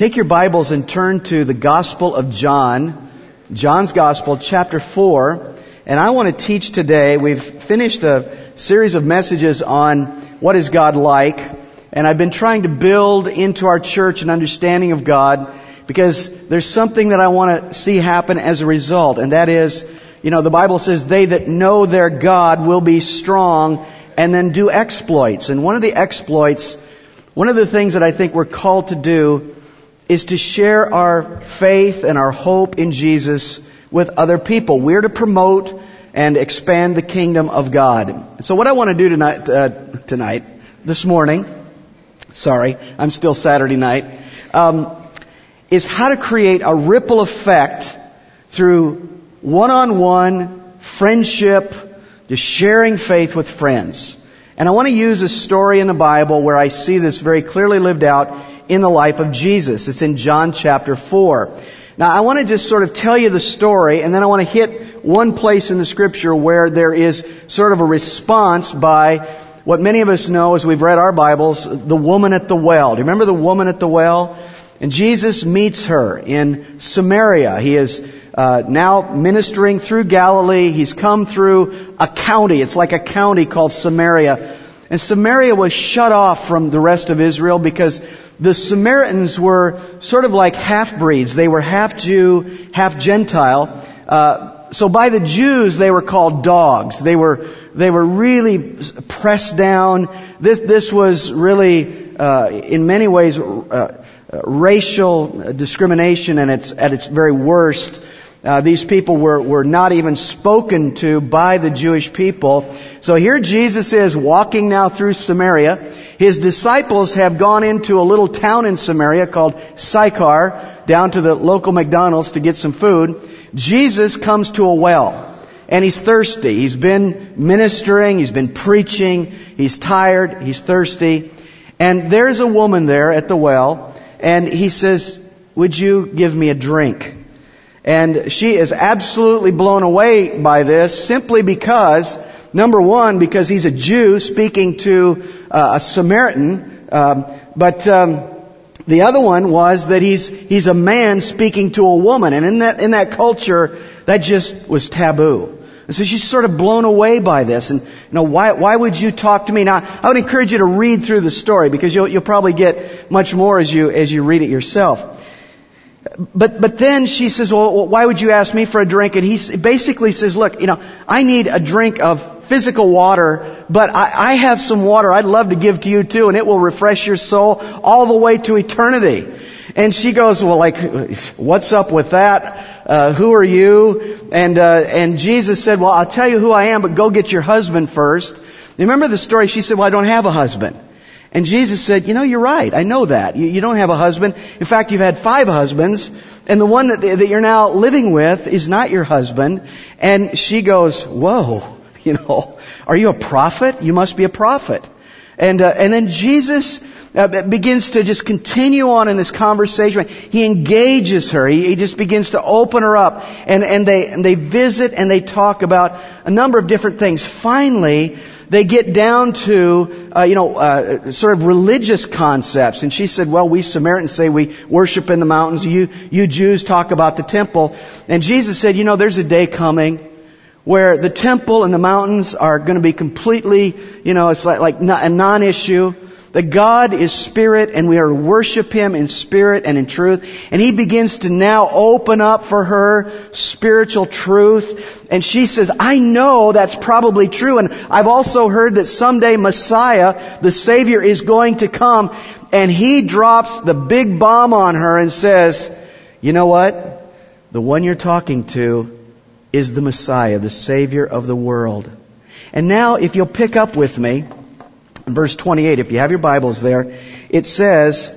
Take your Bibles and turn to the Gospel of John, John's Gospel, chapter 4. And I want to teach today. We've finished a series of messages on what is God like. And I've been trying to build into our church an understanding of God because there's something that I want to see happen as a result. And that is, you know, the Bible says, they that know their God will be strong and then do exploits. And one of the exploits, one of the things that I think we're called to do is to share our faith and our hope in Jesus with other people. We're to promote and expand the kingdom of God. So what I want to do tonight, uh, tonight, this morning, sorry, I'm still Saturday night, um, is how to create a ripple effect through one-on-one friendship, just sharing faith with friends. And I want to use a story in the Bible where I see this very clearly lived out in the life of Jesus. It's in John chapter 4. Now I want to just sort of tell you the story and then I want to hit one place in the scripture where there is sort of a response by what many of us know as we've read our Bibles, the woman at the well. Do you remember the woman at the well? And Jesus meets her in Samaria. He is uh, now ministering through Galilee. He's come through a county. It's like a county called Samaria. And Samaria was shut off from the rest of Israel because the Samaritans were sort of like half-breeds. They were half Jew, half Gentile. Uh, so by the Jews, they were called dogs. They were, they were really pressed down. This, this was really, uh, in many ways, uh, racial discrimination and its, at its very worst. Uh, these people were, were not even spoken to by the Jewish people. So here Jesus is walking now through Samaria. His disciples have gone into a little town in Samaria called Sychar, down to the local McDonald's to get some food. Jesus comes to a well, and he's thirsty. He's been ministering, he's been preaching, he's tired, he's thirsty, and there's a woman there at the well, and he says, would you give me a drink? And she is absolutely blown away by this simply because, number one, because he's a Jew speaking to uh, a Samaritan, um, but um, the other one was that he's he's a man speaking to a woman, and in that in that culture, that just was taboo. And so she's sort of blown away by this. And you know, why why would you talk to me? Now, I would encourage you to read through the story because you'll you'll probably get much more as you as you read it yourself. But but then she says, well, why would you ask me for a drink? And he basically says, look, you know, I need a drink of physical water, but I, I have some water I'd love to give to you too, and it will refresh your soul all the way to eternity. And she goes, well, like, what's up with that? Uh, who are you? And uh, and Jesus said, well, I'll tell you who I am, but go get your husband first. Remember the story? She said, well, I don't have a husband. And Jesus said, you know, you're right. I know that. You, you don't have a husband. In fact, you've had five husbands, and the one that, that you're now living with is not your husband. And she goes, whoa. You know, are you a prophet? You must be a prophet. And, uh, and then Jesus uh, begins to just continue on in this conversation. He engages her. He, he just begins to open her up. And, and, they, and they visit and they talk about a number of different things. Finally, they get down to, uh, you know, uh, sort of religious concepts. And she said, well, we Samaritans say we worship in the mountains. You, you Jews talk about the temple. And Jesus said, you know, there's a day coming where the temple and the mountains are going to be completely, you know, it's like, like a non-issue. That God is spirit and we are to worship Him in spirit and in truth. And He begins to now open up for her spiritual truth. And she says, I know that's probably true. And I've also heard that someday Messiah, the Savior, is going to come. And He drops the big bomb on her and says, you know what? The one you're talking to is the Messiah, the Savior of the world. And now, if you'll pick up with me, verse 28, if you have your Bibles there, it says,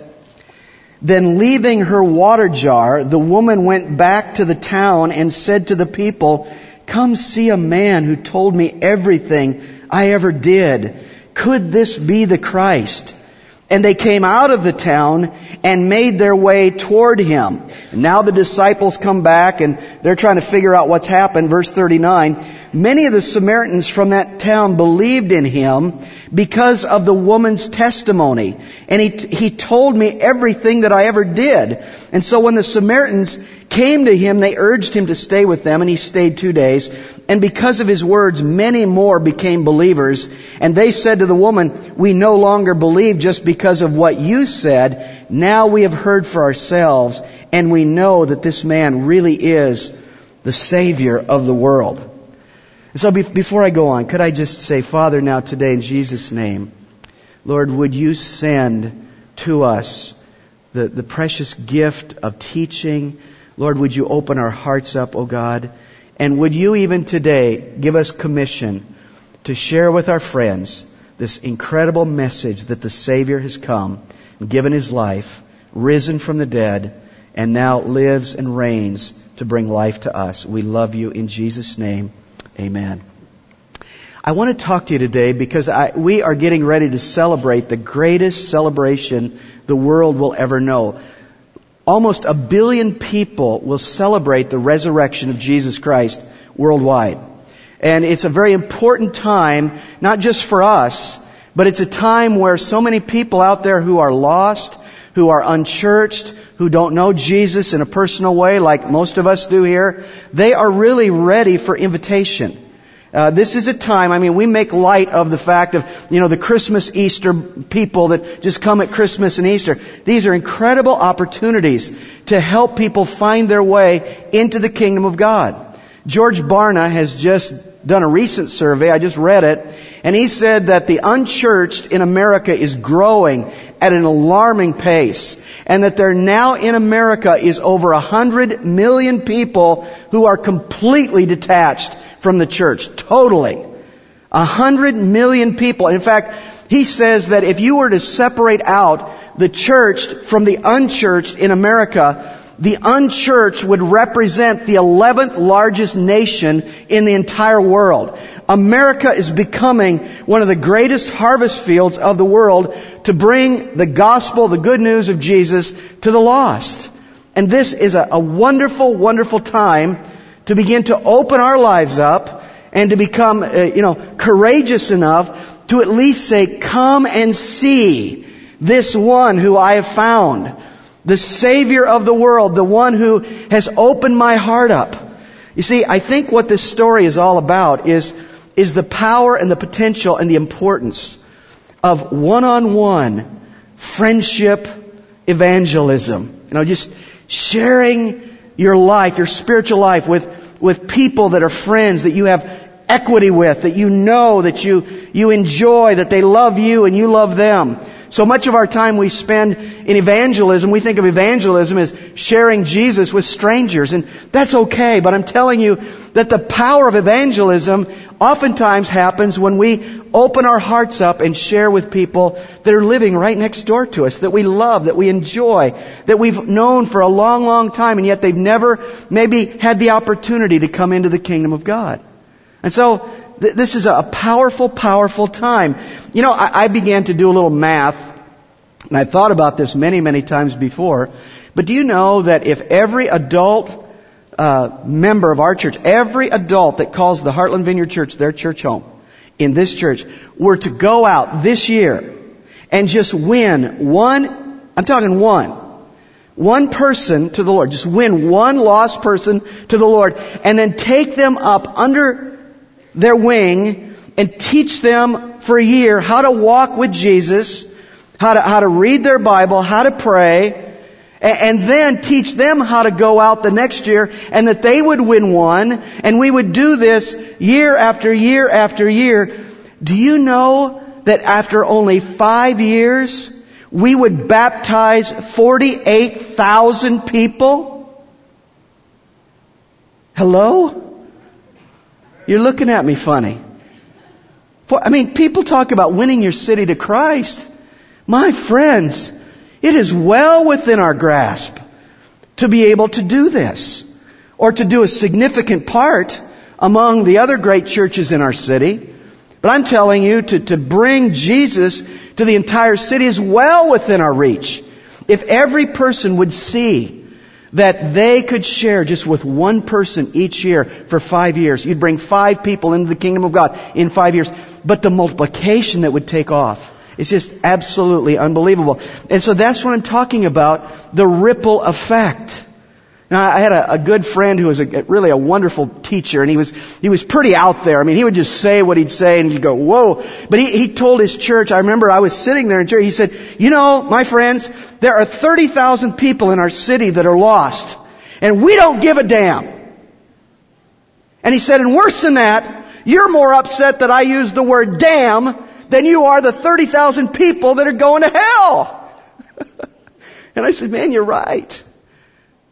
Then leaving her water jar, the woman went back to the town and said to the people, Come see a man who told me everything I ever did. Could this be the Christ? And they came out of the town and made their way toward him. Now the disciples come back and they're trying to figure out what's happened. Verse 39, many of the Samaritans from that town believed in him because of the woman's testimony. And he, he told me everything that I ever did. And so when the Samaritans came to him, they urged him to stay with them, and he stayed two days. And because of his words, many more became believers. And they said to the woman, We no longer believe just because of what you said. Now we have heard for ourselves, and we know that this man really is the Savior of the world. So before I go on, could I just say, Father, now today in Jesus' name, Lord, would you send to us the, the precious gift of teaching? Lord, would you open our hearts up, O oh God? And would you even today give us commission to share with our friends this incredible message that the Savior has come, given His life, risen from the dead, and now lives and reigns to bring life to us. We love you in Jesus' name. Amen. I want to talk to you today because I, we are getting ready to celebrate the greatest celebration the world will ever know. Almost a billion people will celebrate the resurrection of Jesus Christ worldwide. And it's a very important time, not just for us, but it's a time where so many people out there who are lost, who are unchurched, who don't know Jesus in a personal way like most of us do here, they are really ready for invitation. Uh, this is a time, I mean, we make light of the fact of, you know, the Christmas, Easter people that just come at Christmas and Easter. These are incredible opportunities to help people find their way into the kingdom of God. George Barna has just done a recent survey, I just read it, and he said that the unchurched in America is growing at an alarming pace and that there now in America is over a hundred million people who are completely detached from the church. Totally. A hundred million people. In fact, he says that if you were to separate out the churched from the unchurched in America, the unchurched would represent the 11th largest nation in the entire world. America is becoming one of the greatest harvest fields of the world to bring the gospel, the good news of Jesus to the lost. And this is a, a wonderful, wonderful time to begin to open our lives up and to become, uh, you know, courageous enough to at least say, come and see this one who I have found. The Savior of the world, the one who has opened my heart up. You see, I think what this story is all about is, is the power and the potential and the importance of one-on-one friendship evangelism. You know, just sharing your life, your spiritual life with, with people that are friends that you have equity with, that you know, that you, you enjoy, that they love you and you love them. So much of our time we spend in evangelism, we think of evangelism as sharing Jesus with strangers, and that's okay, but I'm telling you that the power of evangelism oftentimes happens when we open our hearts up and share with people that are living right next door to us, that we love, that we enjoy, that we've known for a long, long time, and yet they've never maybe had the opportunity to come into the kingdom of God. And so, th- this is a powerful, powerful time. You know, I, I began to do a little math, and I thought about this many, many times before, but do you know that if every adult uh, member of our church, every adult that calls the Heartland Vineyard Church their church home, in this church were to go out this year and just win one, I'm talking one, one person to the Lord, just win one lost person to the Lord, and then take them up under their wing and teach them for a year how to walk with Jesus, how to, how to read their Bible, how to pray, and then teach them how to go out the next year and that they would win one and we would do this year after year after year. Do you know that after only five years we would baptize 48,000 people? Hello? You're looking at me funny. I mean, people talk about winning your city to Christ. My friends, it is well within our grasp to be able to do this or to do a significant part among the other great churches in our city. But I'm telling you to, to bring Jesus to the entire city is well within our reach. If every person would see that they could share just with one person each year for five years. You'd bring five people into the kingdom of God in five years. But the multiplication that would take off is just absolutely unbelievable. And so that's what I'm talking about, the ripple effect. Now, I had a, a good friend who was a, really a wonderful teacher, and he was he was pretty out there. I mean, he would just say what he'd say, and you'd go, "Whoa!" But he, he told his church. I remember I was sitting there in church. He said, "You know, my friends, there are thirty thousand people in our city that are lost, and we don't give a damn." And he said, "And worse than that, you're more upset that I used the word damn than you are the thirty thousand people that are going to hell." and I said, "Man, you're right."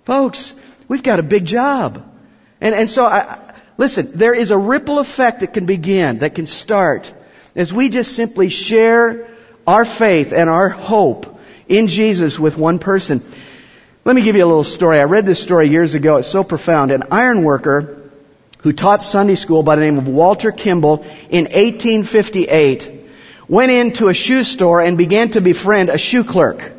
Folks, we've got a big job. And, and so, I, listen, there is a ripple effect that can begin, that can start, as we just simply share our faith and our hope in Jesus with one person. Let me give you a little story. I read this story years ago. It's so profound. An iron worker who taught Sunday school by the name of Walter Kimball in 1858 went into a shoe store and began to befriend a shoe clerk.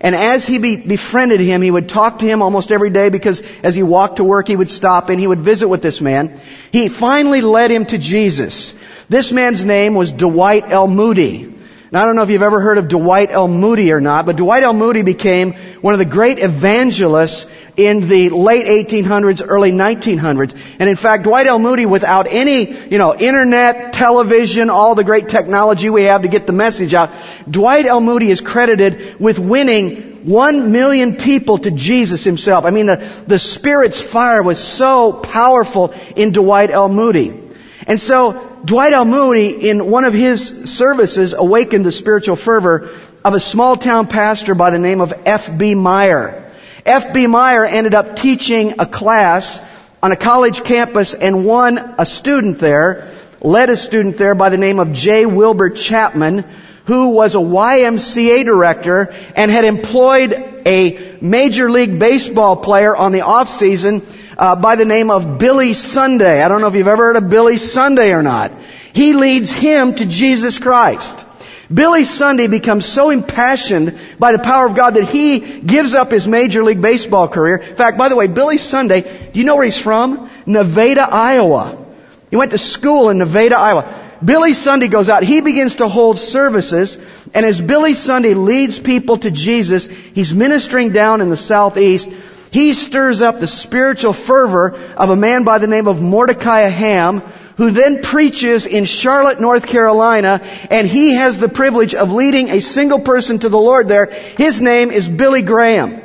And as he be, befriended him, he would talk to him almost every day because as he walked to work, he would stop and he would visit with this man. He finally led him to Jesus. This man's name was Dwight L. Moody. Now, I don't know if you've ever heard of Dwight L. Moody or not, but Dwight L. Moody became one of the great evangelists in the late 1800s, early 1900s. And in fact, Dwight L. Moody, without any, you know, internet, television, all the great technology we have to get the message out, Dwight L. Moody is credited with winning one million people to Jesus himself. I mean, the, the Spirit's fire was so powerful in Dwight L. Moody. And so, Dwight L. Moody, in one of his services, awakened the spiritual fervor of a small town pastor by the name of F.B. Meyer. F.B. Meyer ended up teaching a class on a college campus and won a student there, led a student there by the name of J. Wilbur Chapman, who was a YMCA director and had employed a Major League Baseball player on the off season uh, by the name of Billy Sunday. I don't know if you've ever heard of Billy Sunday or not. He leads him to Jesus Christ. Billy Sunday becomes so impassioned by the power of God that he gives up his Major League Baseball career. In fact, by the way, Billy Sunday, do you know where he's from? Nevada, Iowa. He went to school in Nevada, Iowa. Billy Sunday goes out. He begins to hold services. And as Billy Sunday leads people to Jesus, he's ministering down in the southeast. He stirs up the spiritual fervor of a man by the name of Mordecai Ham, who then preaches in Charlotte, North Carolina, and he has the privilege of leading a single person to the Lord there. His name is Billy Graham.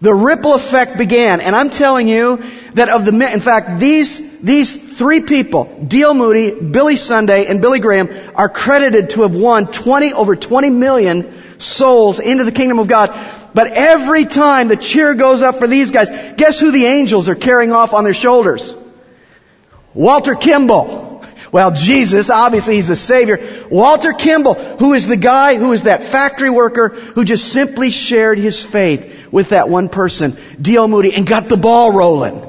The ripple effect began, and I'm telling you that of the, in fact, these, these three people, D.L. Moody, Billy Sunday, and Billy Graham, are credited to have won 20, over 20 million souls into the kingdom of God. But every time the cheer goes up for these guys, guess who the angels are carrying off on their shoulders? Walter Kimball. Well, Jesus, obviously he's the Savior. Walter Kimball, who is the guy, who is that factory worker who just simply shared his faith with that one person, D.L. Moody, and got the ball rolling.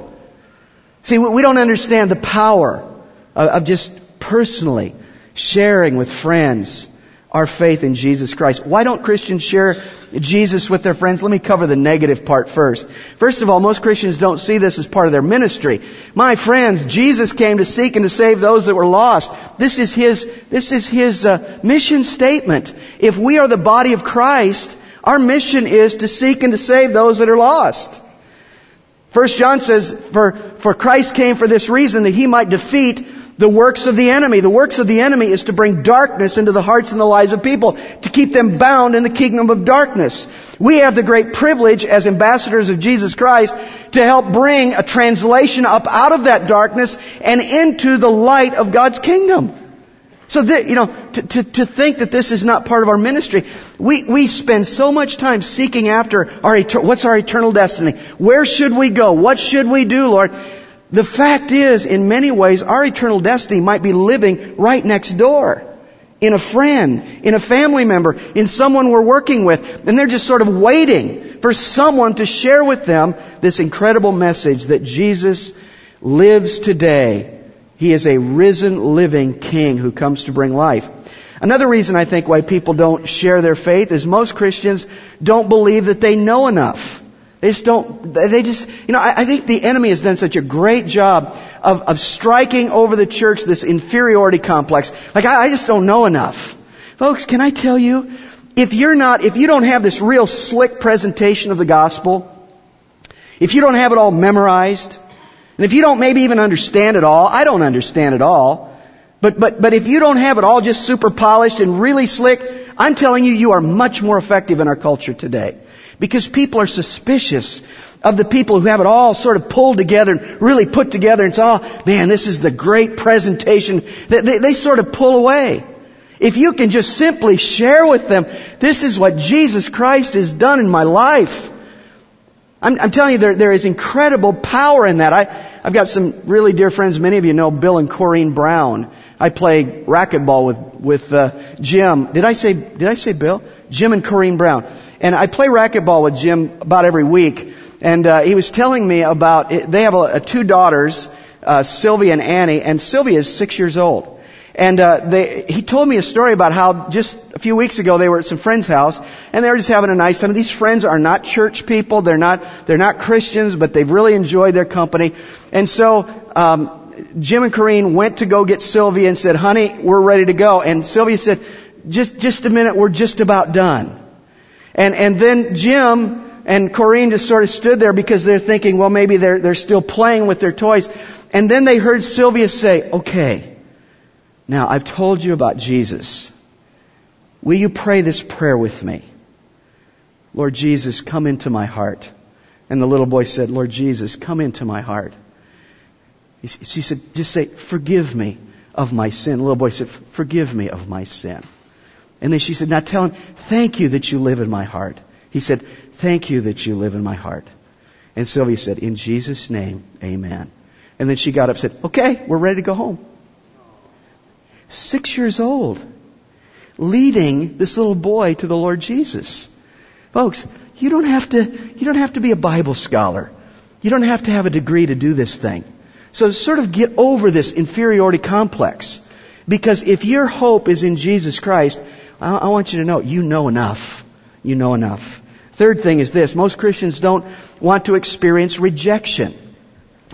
See, we don't understand the power of just personally sharing with friends our faith in Jesus Christ. Why don't Christians share Jesus with their friends? Let me cover the negative part first. First of all, most Christians don't see this as part of their ministry. My friends, Jesus came to seek and to save those that were lost. This is His, this is His uh, mission statement. If we are the body of Christ, our mission is to seek and to save those that are lost. First John says, for, for Christ came for this reason that He might defeat the works of the enemy. The works of the enemy is to bring darkness into the hearts and the lives of people, to keep them bound in the kingdom of darkness. We have the great privilege as ambassadors of Jesus Christ to help bring a translation up out of that darkness and into the light of God's kingdom. So that, you know, to, to, to think that this is not part of our ministry, we, we spend so much time seeking after our, what's our eternal destiny? Where should we go? What should we do, Lord? The fact is, in many ways, our eternal destiny might be living right next door. In a friend, in a family member, in someone we're working with. And they're just sort of waiting for someone to share with them this incredible message that Jesus lives today. He is a risen, living King who comes to bring life. Another reason I think why people don't share their faith is most Christians don't believe that they know enough. They just don't, they just, you know, I, I think the enemy has done such a great job of, of striking over the church this inferiority complex. Like, I, I just don't know enough. Folks, can I tell you, if you're not, if you don't have this real slick presentation of the gospel, if you don't have it all memorized, and if you don't maybe even understand it all, I don't understand it all, but, but, but if you don't have it all just super polished and really slick, I'm telling you, you are much more effective in our culture today. Because people are suspicious of the people who have it all sort of pulled together and really put together and say, oh, man, this is the great presentation. They, they, they sort of pull away. If you can just simply share with them, this is what Jesus Christ has done in my life. I'm, I'm telling you, there, there is incredible power in that. I, I've got some really dear friends. Many of you know Bill and Corrine Brown. I play racquetball with with uh, Jim. Did I say Did I say Bill? Jim and Corrine Brown. And I play racquetball with Jim about every week. And uh, he was telling me about they have a, a two daughters, uh, Sylvia and Annie, and Sylvia is six years old. And uh, they, he told me a story about how just a few weeks ago they were at some friend's house and they were just having a nice time. These friends are not church people; they're not they're not Christians, but they've really enjoyed their company. And so um, Jim and Corrine went to go get Sylvia and said, "Honey, we're ready to go." And Sylvia said, "Just just a minute, we're just about done." And, and then Jim and Corrine just sort of stood there because they're thinking, well, maybe they're, they're still playing with their toys. And then they heard Sylvia say, okay, now I've told you about Jesus. Will you pray this prayer with me? Lord Jesus, come into my heart. And the little boy said, Lord Jesus, come into my heart. She said, just say, forgive me of my sin. The little boy said, forgive me of my sin. And then she said, Now tell him, thank you that you live in my heart. He said, Thank you that you live in my heart. And Sylvia said, In Jesus' name, amen. And then she got up and said, Okay, we're ready to go home. Six years old, leading this little boy to the Lord Jesus. Folks, you don't have to, you don't have to be a Bible scholar. You don't have to have a degree to do this thing. So sort of get over this inferiority complex. Because if your hope is in Jesus Christ, I, I want you to know, you know enough. You know enough. Third thing is this. Most Christians don't want to experience rejection.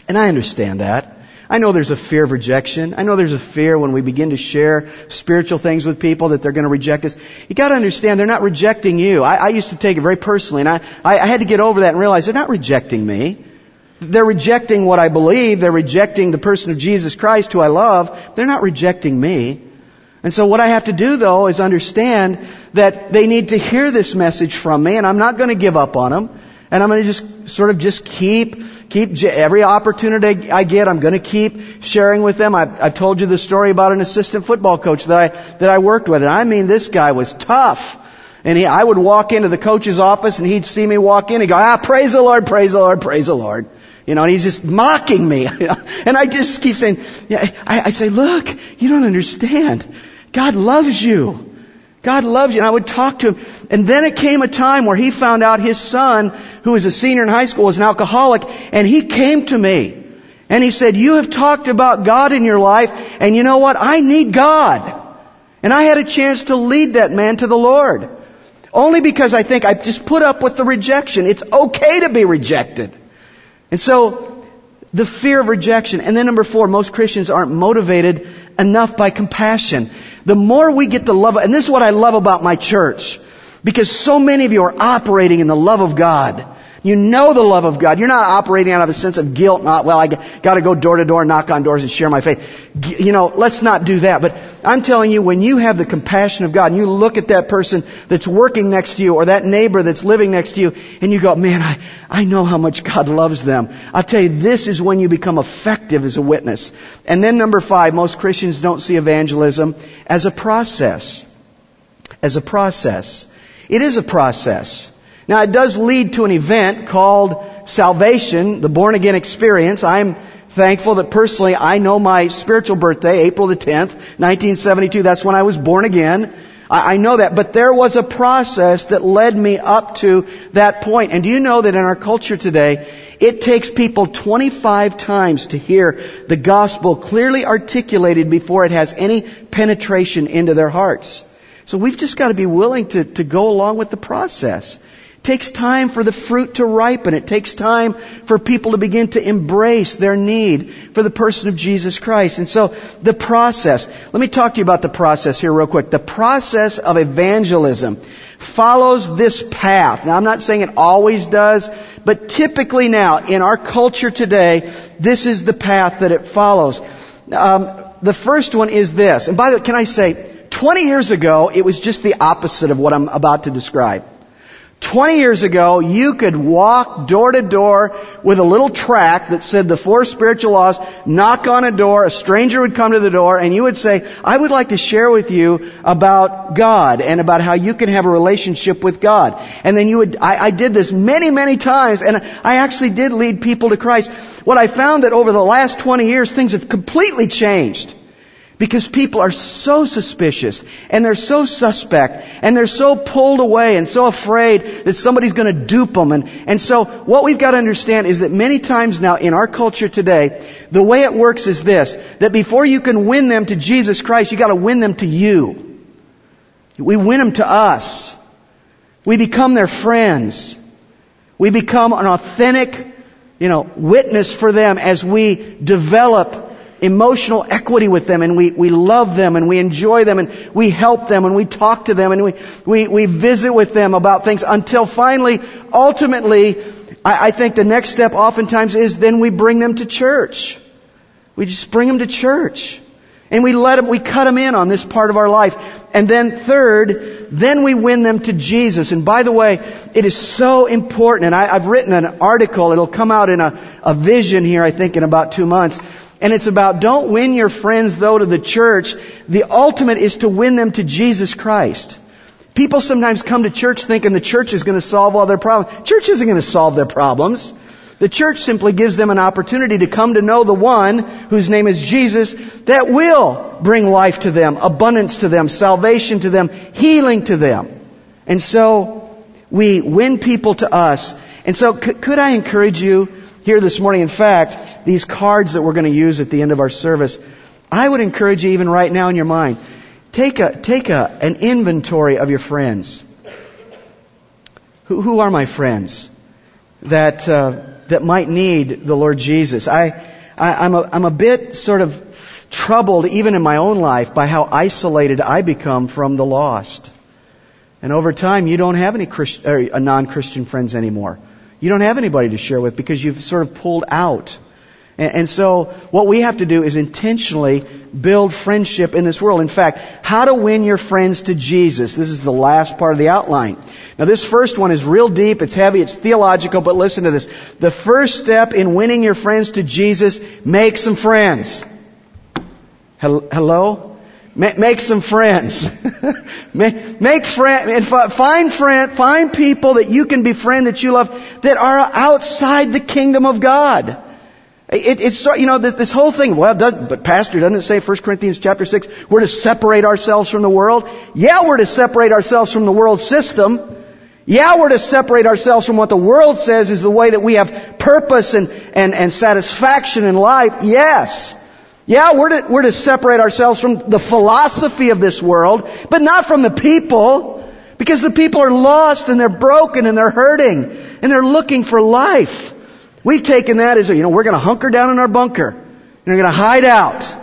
And I understand that. I know there's a fear of rejection. I know there's a fear when we begin to share spiritual things with people that they're going to reject us. You got to understand they're not rejecting you. I, I, used to take it very personally, and I, I had to get over that and realize they're not rejecting me. They're rejecting what I believe. They're rejecting the person of Jesus Christ who I love. They're not rejecting me. And so what I have to do though is understand that they need to hear this message from me and I'm not going to give up on them. And I'm going to just sort of just keep, keep, every opportunity I get, I'm going to keep sharing with them. I've, I've told you the story about an assistant football coach that I, that I worked with. And I mean, this guy was tough. And he, I would walk into the coach's office and he'd see me walk in and go, ah, praise the Lord, praise the Lord, praise the Lord. You know, and he's just mocking me. and I just keep saying, yeah, I, I say, look, you don't understand. God loves you. God loves you. And I would talk to him. And then it came a time where he found out his son, who was a senior in high school, was an alcoholic. And he came to me. And he said, you have talked about God in your life. And you know what? I need God. And I had a chance to lead that man to the Lord. Only because I think I just put up with the rejection. It's okay to be rejected. And so, the fear of rejection. And then number four, most Christians aren't motivated enough by compassion. The more we get the love, and this is what I love about my church, because so many of you are operating in the love of God. You know the love of God. You're not operating out of a sense of guilt, not, well, I gotta go door to door, knock on doors and share my faith. You know, let's not do that. But I'm telling you, when you have the compassion of God and you look at that person that's working next to you or that neighbor that's living next to you and you go, man, I, I know how much God loves them. I'll tell you, this is when you become effective as a witness. And then number five, most Christians don't see evangelism as a process. As a process. It is a process. Now it does lead to an event called salvation, the born again experience. I'm thankful that personally I know my spiritual birthday, April the 10th, 1972. That's when I was born again. I, know that, but there was a process that led me up to that point. And do you know that in our culture today, it takes people 25 times to hear the gospel clearly articulated before it has any penetration into their hearts. So we've just got to be willing to, to go along with the process It takes time for the fruit to ripen. It takes time for people to begin to embrace their need for the person of Jesus Christ. And so the process, let me talk to you about the process here real quick. The process of evangelism follows this path. Now I'm not saying it always does, but typically now in our culture today, this is the path that it follows. Um, the first one is this, and by the way, can I say, 20 years ago, it was just the opposite of what I'm about to describe. 20 years ago, you could walk door to door with a little track that said the four spiritual laws, knock on a door, a stranger would come to the door, and you would say, I would like to share with you about God and about how you can have a relationship with God. And then you would, I, I did this many, many times, and I actually did lead people to Christ. What I found that over the last 20 years, things have completely changed. Because people are so suspicious and they're so suspect and they're so pulled away and so afraid that somebody's going to dupe them. And, and so what we've got to understand is that many times now in our culture today, the way it works is this, that before you can win them to Jesus Christ, you got to win them to you. We win them to us. We become their friends. We become an authentic, you know, witness for them as we develop emotional equity with them and we, we love them and we enjoy them and we help them and we talk to them and we, we, we visit with them about things until finally, ultimately, I, I think the next step oftentimes is then we bring them to church. We just bring them to church. And we let them, we cut them in on this part of our life. And then third, then we win them to Jesus. And by the way, it is so important, and I, have written an article, it'll come out in a, a vision here, I think, in about two months, and it's about don't win your friends though to the church. The ultimate is to win them to Jesus Christ. People sometimes come to church thinking the church is going to solve all their problems. Church isn't going to solve their problems. The church simply gives them an opportunity to come to know the one whose name is Jesus that will bring life to them, abundance to them, salvation to them, healing to them. And so we win people to us. And so could I encourage you here this morning. In fact, these cards that we're going to use at the end of our service, I would encourage you even right now in your mind, take a, take a, an inventory of your friends. Who, who are my friends that, uh, that might need the Lord Jesus? I, I, I'm, a, I'm a bit sort of troubled even in my own life by how isolated I become from the lost. And over time, you don't have any Christ, or non-Christian friends anymore. You don't have anybody to share with because you've sort of pulled out. And, and so what we have to do is intentionally build friendship in this world. In fact, how to win your friends to Jesus. This is the last part of the outline. Now this first one is real deep, it's heavy, it's theological, but listen to this. The first step in winning your friends to Jesus, make some friends. Hello? Make some friends. Make friend, and find friend, find people that you can befriend that you love that are outside the kingdom of God. It, it's you know this whole thing. Well, does, but Pastor doesn't it say 1 Corinthians chapter six we're to separate ourselves from the world? Yeah, we're to separate ourselves from the world system. Yeah, we're to separate ourselves from what the world says is the way that we have purpose and, and, and satisfaction in life. Yes. Yeah, we're to, we're to separate ourselves from the philosophy of this world, but not from the people. Because the people are lost and they're broken and they're hurting and they're looking for life. We've taken that as, a, you know, we're going to hunker down in our bunker. And we're going to hide out.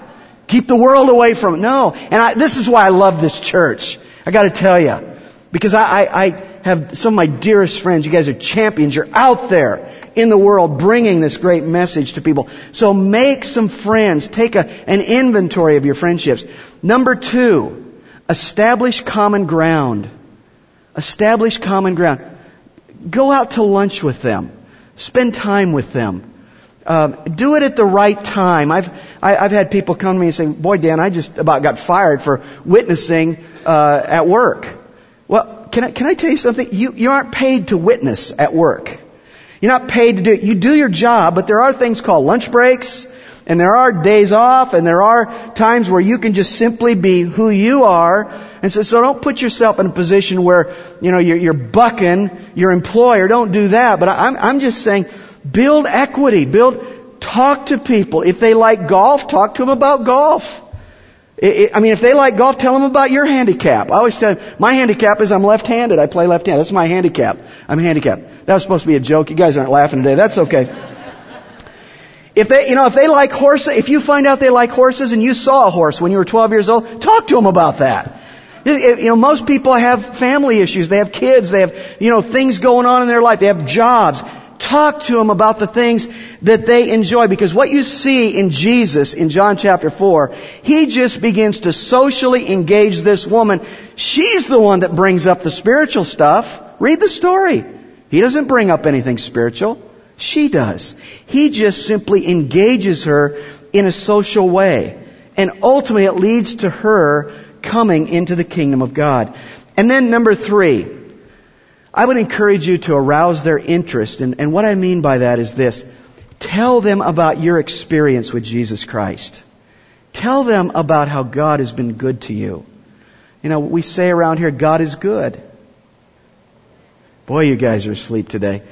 Keep the world away from it. No. And I, this is why I love this church. I got to tell you. Because I, I, I have some of my dearest friends. You guys are champions. You're out there in the world bringing this great message to people. So make some friends. Take a, an inventory of your friendships. Number two, establish common ground. Establish common ground. Go out to lunch with them. Spend time with them. Um, do it at the right time. I've I, have i have had people come to me and say, "Boy, Dan, I just about got fired for witnessing uh, at work." Well, can I can I tell you something? You you aren't paid to witness at work. You're not paid to do it. You do your job, but there are things called lunch breaks, and there are days off, and there are times where you can just simply be who you are. And so, so don't put yourself in a position where, you know, you're, you're bucking your employer. Don't do that. But I'm, I'm just saying, build equity. Build, talk to people. If they like golf, talk to them about golf. It, it, I mean, if they like golf, tell them about your handicap. I always tell them, my handicap is I'm left-handed. I play left-handed. That's my handicap. I'm handicapped. That was supposed to be a joke. You guys aren't laughing today. That's okay. If they, you know, if they like horses, if you find out they like horses and you saw a horse when you were 12 years old, talk to them about that. You know, most people have family issues. They have kids. They have, you know, things going on in their life. They have jobs. Talk to them about the things that they enjoy. Because what you see in Jesus in John chapter 4, He just begins to socially engage this woman. She's the one that brings up the spiritual stuff. Read the story. He doesn't bring up anything spiritual. She does. He just simply engages her in a social way. And ultimately it leads to her coming into the kingdom of God. And then number three, I would encourage you to arouse their interest. And, and what I mean by that is this. Tell them about your experience with Jesus Christ. Tell them about how God has been good to you. You know, we say around here, God is good. Boy, you guys are asleep today.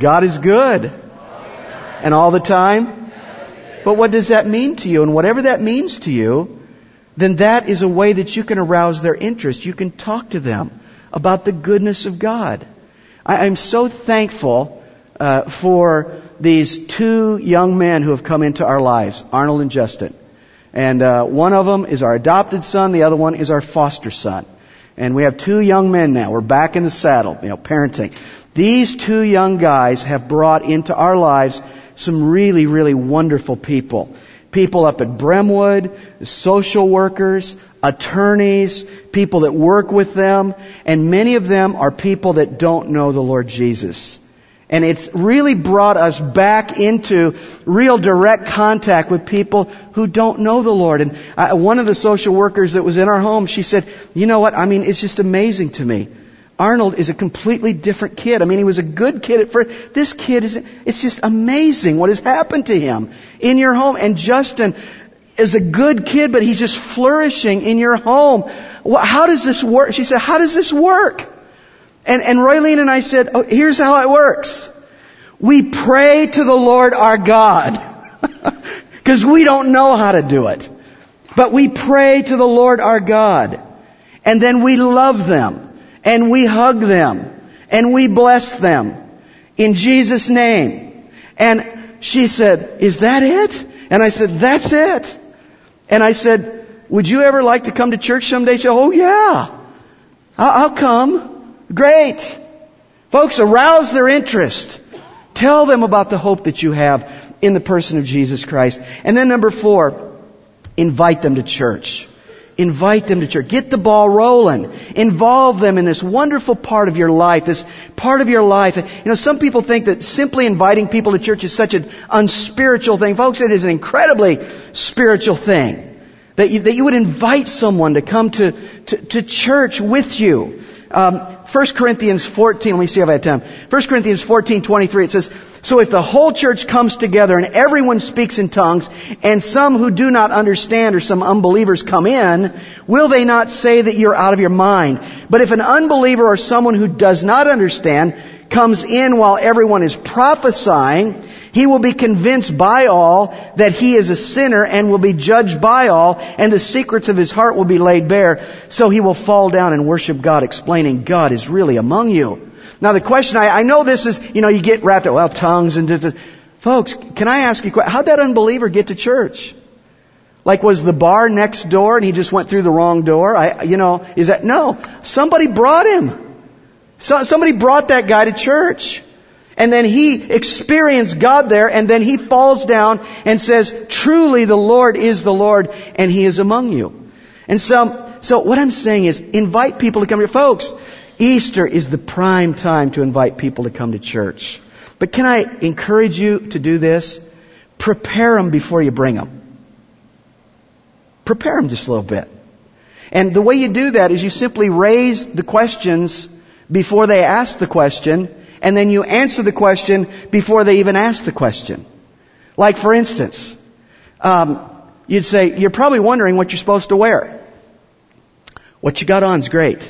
God is good. And all the time? But what does that mean to you? And whatever that means to you, then that is a way that you can arouse their interest. You can talk to them about the goodness of God. I, am so thankful uh, for these two young men who have come into our lives, Arnold and Justin. And uh, one of them is our adopted son, the other one is our foster son. And we have two young men now. We're back in the saddle, you know, parenting. These two young guys have brought into our lives some really, really wonderful people people up at Bremwood, social workers, attorneys, people that work with them, and many of them are people that don't know the Lord Jesus. And it's really brought us back into real direct contact with people who don't know the Lord. And I, one of the social workers that was in our home, she said, you know what? I mean, it's just amazing to me. Arnold is a completely different kid. I mean, he was a good kid at first. This kid is, it's just amazing what has happened to him in your home. And Justin is a good kid, but he's just flourishing in your home. How does this work? She said, how does this work? And, and Roylene and I said, oh, here's how it works. We pray to the Lord our God. Because we don't know how to do it. But we pray to the Lord our God. And then we love them and we hug them and we bless them in Jesus' name. And she said, is that it? And I said, that's it. And I said, would you ever like to come to church someday? She said, oh yeah. I'll come. Great. Folks, arouse their interest. Tell them about the hope that you have in the person of Jesus Christ. And then number four, invite them to church. Invite them to church. Get the ball rolling. Involve them in this wonderful part of your life, this part of your life. You know, some people think that simply inviting people to church is such an unspiritual thing. Folks, it is an incredibly spiritual thing. That you, that you would invite someone to come to, to, to church with you. Um, 1 Corinthians 14, let me see if I have time. 1 Corinthians 14, 23, it says, So if the whole church comes together and everyone speaks in tongues, and some who do not understand or some unbelievers come in, will they not say that you're out of your mind? But if an unbeliever or someone who does not understand comes in while everyone is prophesying, he will be convinced by all that he is a sinner and will be judged by all, and the secrets of his heart will be laid bare. So he will fall down and worship God, explaining God is really among you. Now the question, I, I know this is, you know, you get wrapped up, well, tongues and, folks, can I ask you, how'd that unbeliever get to church? Like was the bar next door and he just went through the wrong door? I, you know, is that, no. Somebody brought him. So, somebody brought that guy to church. And then he experienced God there, and then he falls down and says, truly the Lord is the Lord, and he is among you. And so, so what I'm saying is, invite people to come here. Folks, Easter is the prime time to invite people to come to church. But can I encourage you to do this? Prepare them before you bring them. Prepare them just a little bit. And the way you do that is you simply raise the questions before they ask the question, and then you answer the question before they even ask the question. Like, for instance, um, you'd say, You're probably wondering what you're supposed to wear. What you got on is great.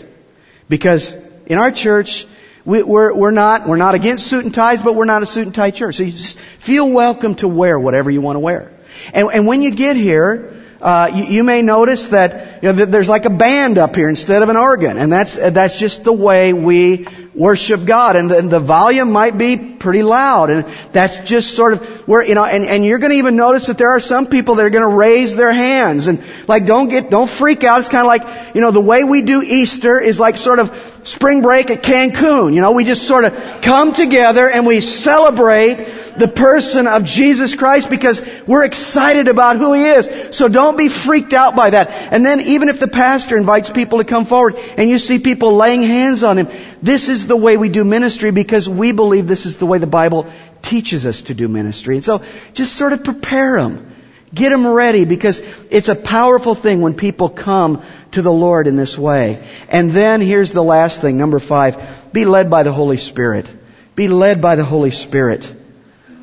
Because in our church, we, we're, we're, not, we're not against suit and ties, but we're not a suit and tie church. So you just feel welcome to wear whatever you want to wear. And, and when you get here, Uh, you, you, may notice that, you know, that there's like a band up here instead of an organ, and that's that's just the way we worship God, and the, and the volume might be pretty loud, and that's just sort of where you know, and, and you're going to even notice that there are some people that are going to raise their hands, and like don't get don't freak out. It's kind of like you know the way we do Easter is like sort of spring break at Cancun. You know, we just sort of come together and we celebrate the person of Jesus Christ because we're excited about who He is. So don't be freaked out by that. And then even if the pastor invites people to come forward and you see people laying hands on Him, this is the way we do ministry because we believe this is the way the Bible teaches us to do ministry. And so just sort of prepare them. Get them ready because it's a powerful thing when people come to the Lord in this way. And then here's the last thing, number five. Be led by the Holy Spirit. Be led by the Holy Spirit.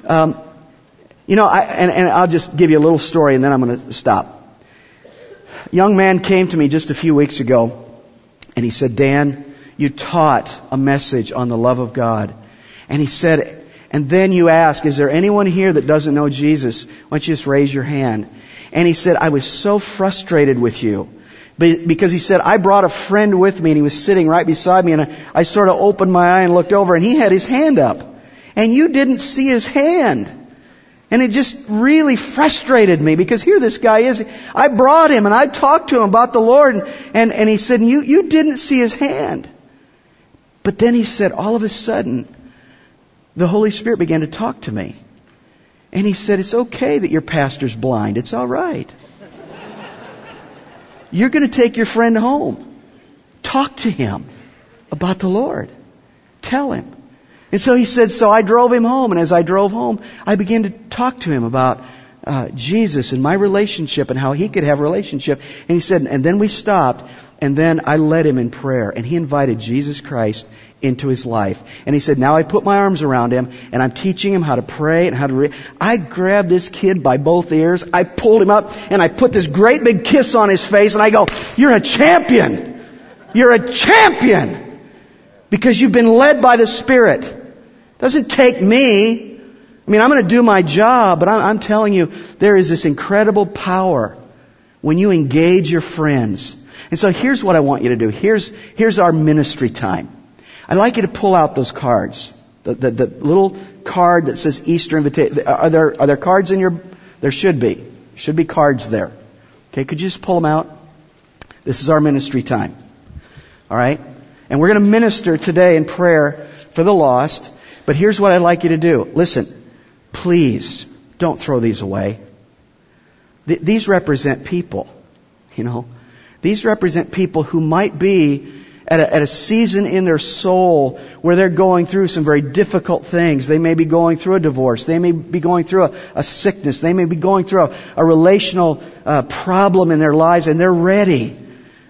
Um, you know, I, and, and I'll just give you a little story and then I'm going to stop. A young man came to me just a few weeks ago and he said, Dan, you taught a message on the love of God. And he said, and then you ask, is there anyone here that doesn't know Jesus? Why don't you just raise your hand? And he said, I was so frustrated with you. Because he said, I brought a friend with me and he was sitting right beside me and I, I sort of opened my eye and looked over and he had his hand up and you didn't see his hand. And it just really frustrated me because here this guy is. I brought him and I talked to him about the Lord and, and, and he said, you, you didn't see his hand. But then he said, all of a sudden, the Holy Spirit began to talk to me. And he said, it's okay that your pastor's blind. It's all right. You're going to take your friend home. Talk to him about the Lord. Tell him. And so he said, so I drove him home, and as I drove home, I began to talk to him about uh, Jesus and my relationship and how he could have a relationship. And he said, and then we stopped, and then I led him in prayer, and he invited Jesus Christ into his life. And he said, now I put my arms around him, and I'm teaching him how to pray and how to read. I grabbed this kid by both ears, I pulled him up, and I put this great big kiss on his face, and I go, you're a champion! You're a champion! Because you've been led by the Spirit. It doesn't take me. I mean, I'm going to do my job, but I'm, I'm telling you, there is this incredible power when you engage your friends. And so here's what I want you to do. Here's, here's our ministry time. I'd like you to pull out those cards. The, the, the little card that says Easter invitation. Are there, are there cards in your, there should be. Should be cards there. Okay, could you just pull them out? This is our ministry time. Alright? And we're going to minister today in prayer for the lost. But here's what I'd like you to do. Listen, please don't throw these away. Th- these represent people, you know. These represent people who might be at a, at a, season in their soul where they're going through some very difficult things. They may be going through a divorce. They may be going through a, a sickness. They may be going through a, a relational uh, problem in their lives and they're ready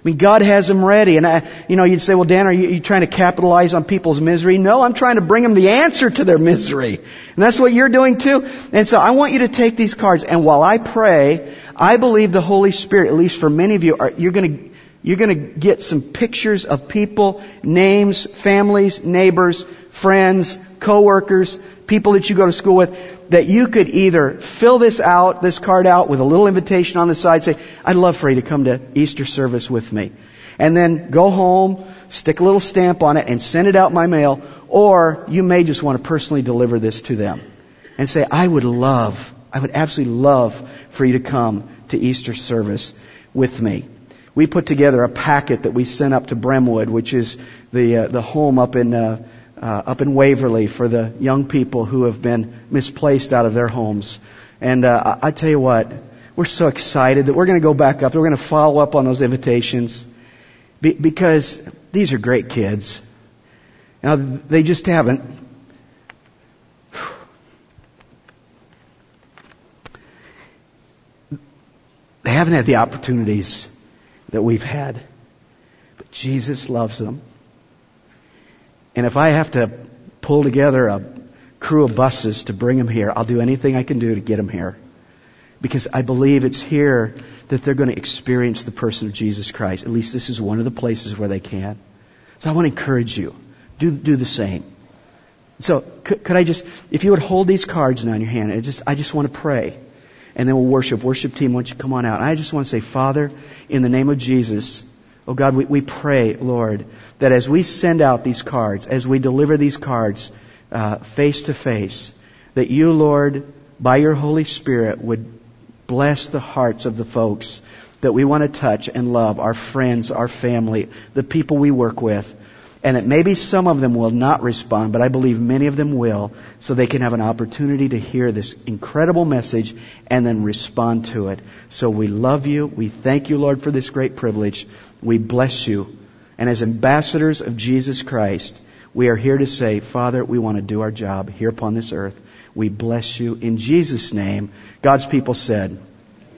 mean, God has them ready. And I, you know, you'd say, well, Dan, are you, you trying to capitalize on people's misery? No, I'm trying to bring them the answer to their misery. And that's what you're doing too. And so I want you to take these cards. And while I pray, I believe the Holy Spirit, at least for many of you, are, you're going to, you're going to get some pictures of people, names, families, neighbors, friends, coworkers, people that you go to school with that you could either fill this out, this card out with a little invitation on the side, say, I'd love for you to come to Easter service with me. And then go home, stick a little stamp on it and send it out my mail. Or you may just want to personally deliver this to them and say, I would love, I would absolutely love for you to come to Easter service with me. We put together a packet that we sent up to Bremwood, which is the, uh, the home up in, uh, uh, up in Waverly for the young people who have been misplaced out of their homes. And uh, I, tell you what, we're so excited that we're going to go back up. We're going to follow up on those invitations be, because these are great kids. Now, they just haven't. They haven't had the opportunities that we've had. But Jesus loves them. And if I have to pull together a crew of buses to bring them here, I'll do anything I can do to get them here. Because I believe it's here that they're going to experience the person of Jesus Christ. At least this is one of the places where they can. So I want to encourage you. Do, do the same. So could, could I just, if you would hold these cards now in your hand, I just, I just want to pray. and then we'll worship. Worship team, why don't you come on out? I just want to say, Father, in the name of Jesus, oh God, we, we pray, Lord, that as we send out these cards, as we deliver these cards uh, face to face, that you, Lord, by your Holy Spirit, would bless the hearts of the folks that we want to touch and love, our friends, our family, the people we work with. And that maybe some of them will not respond, but I believe many of them will, so they can have an opportunity to hear this incredible message and then respond to it. So we love you. We thank you, Lord, for this great privilege. We bless you. And as ambassadors of Jesus Christ, we are here to say, Father, we want to do our job here upon this earth. We bless you in Jesus' name. God's people said,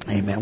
Amen.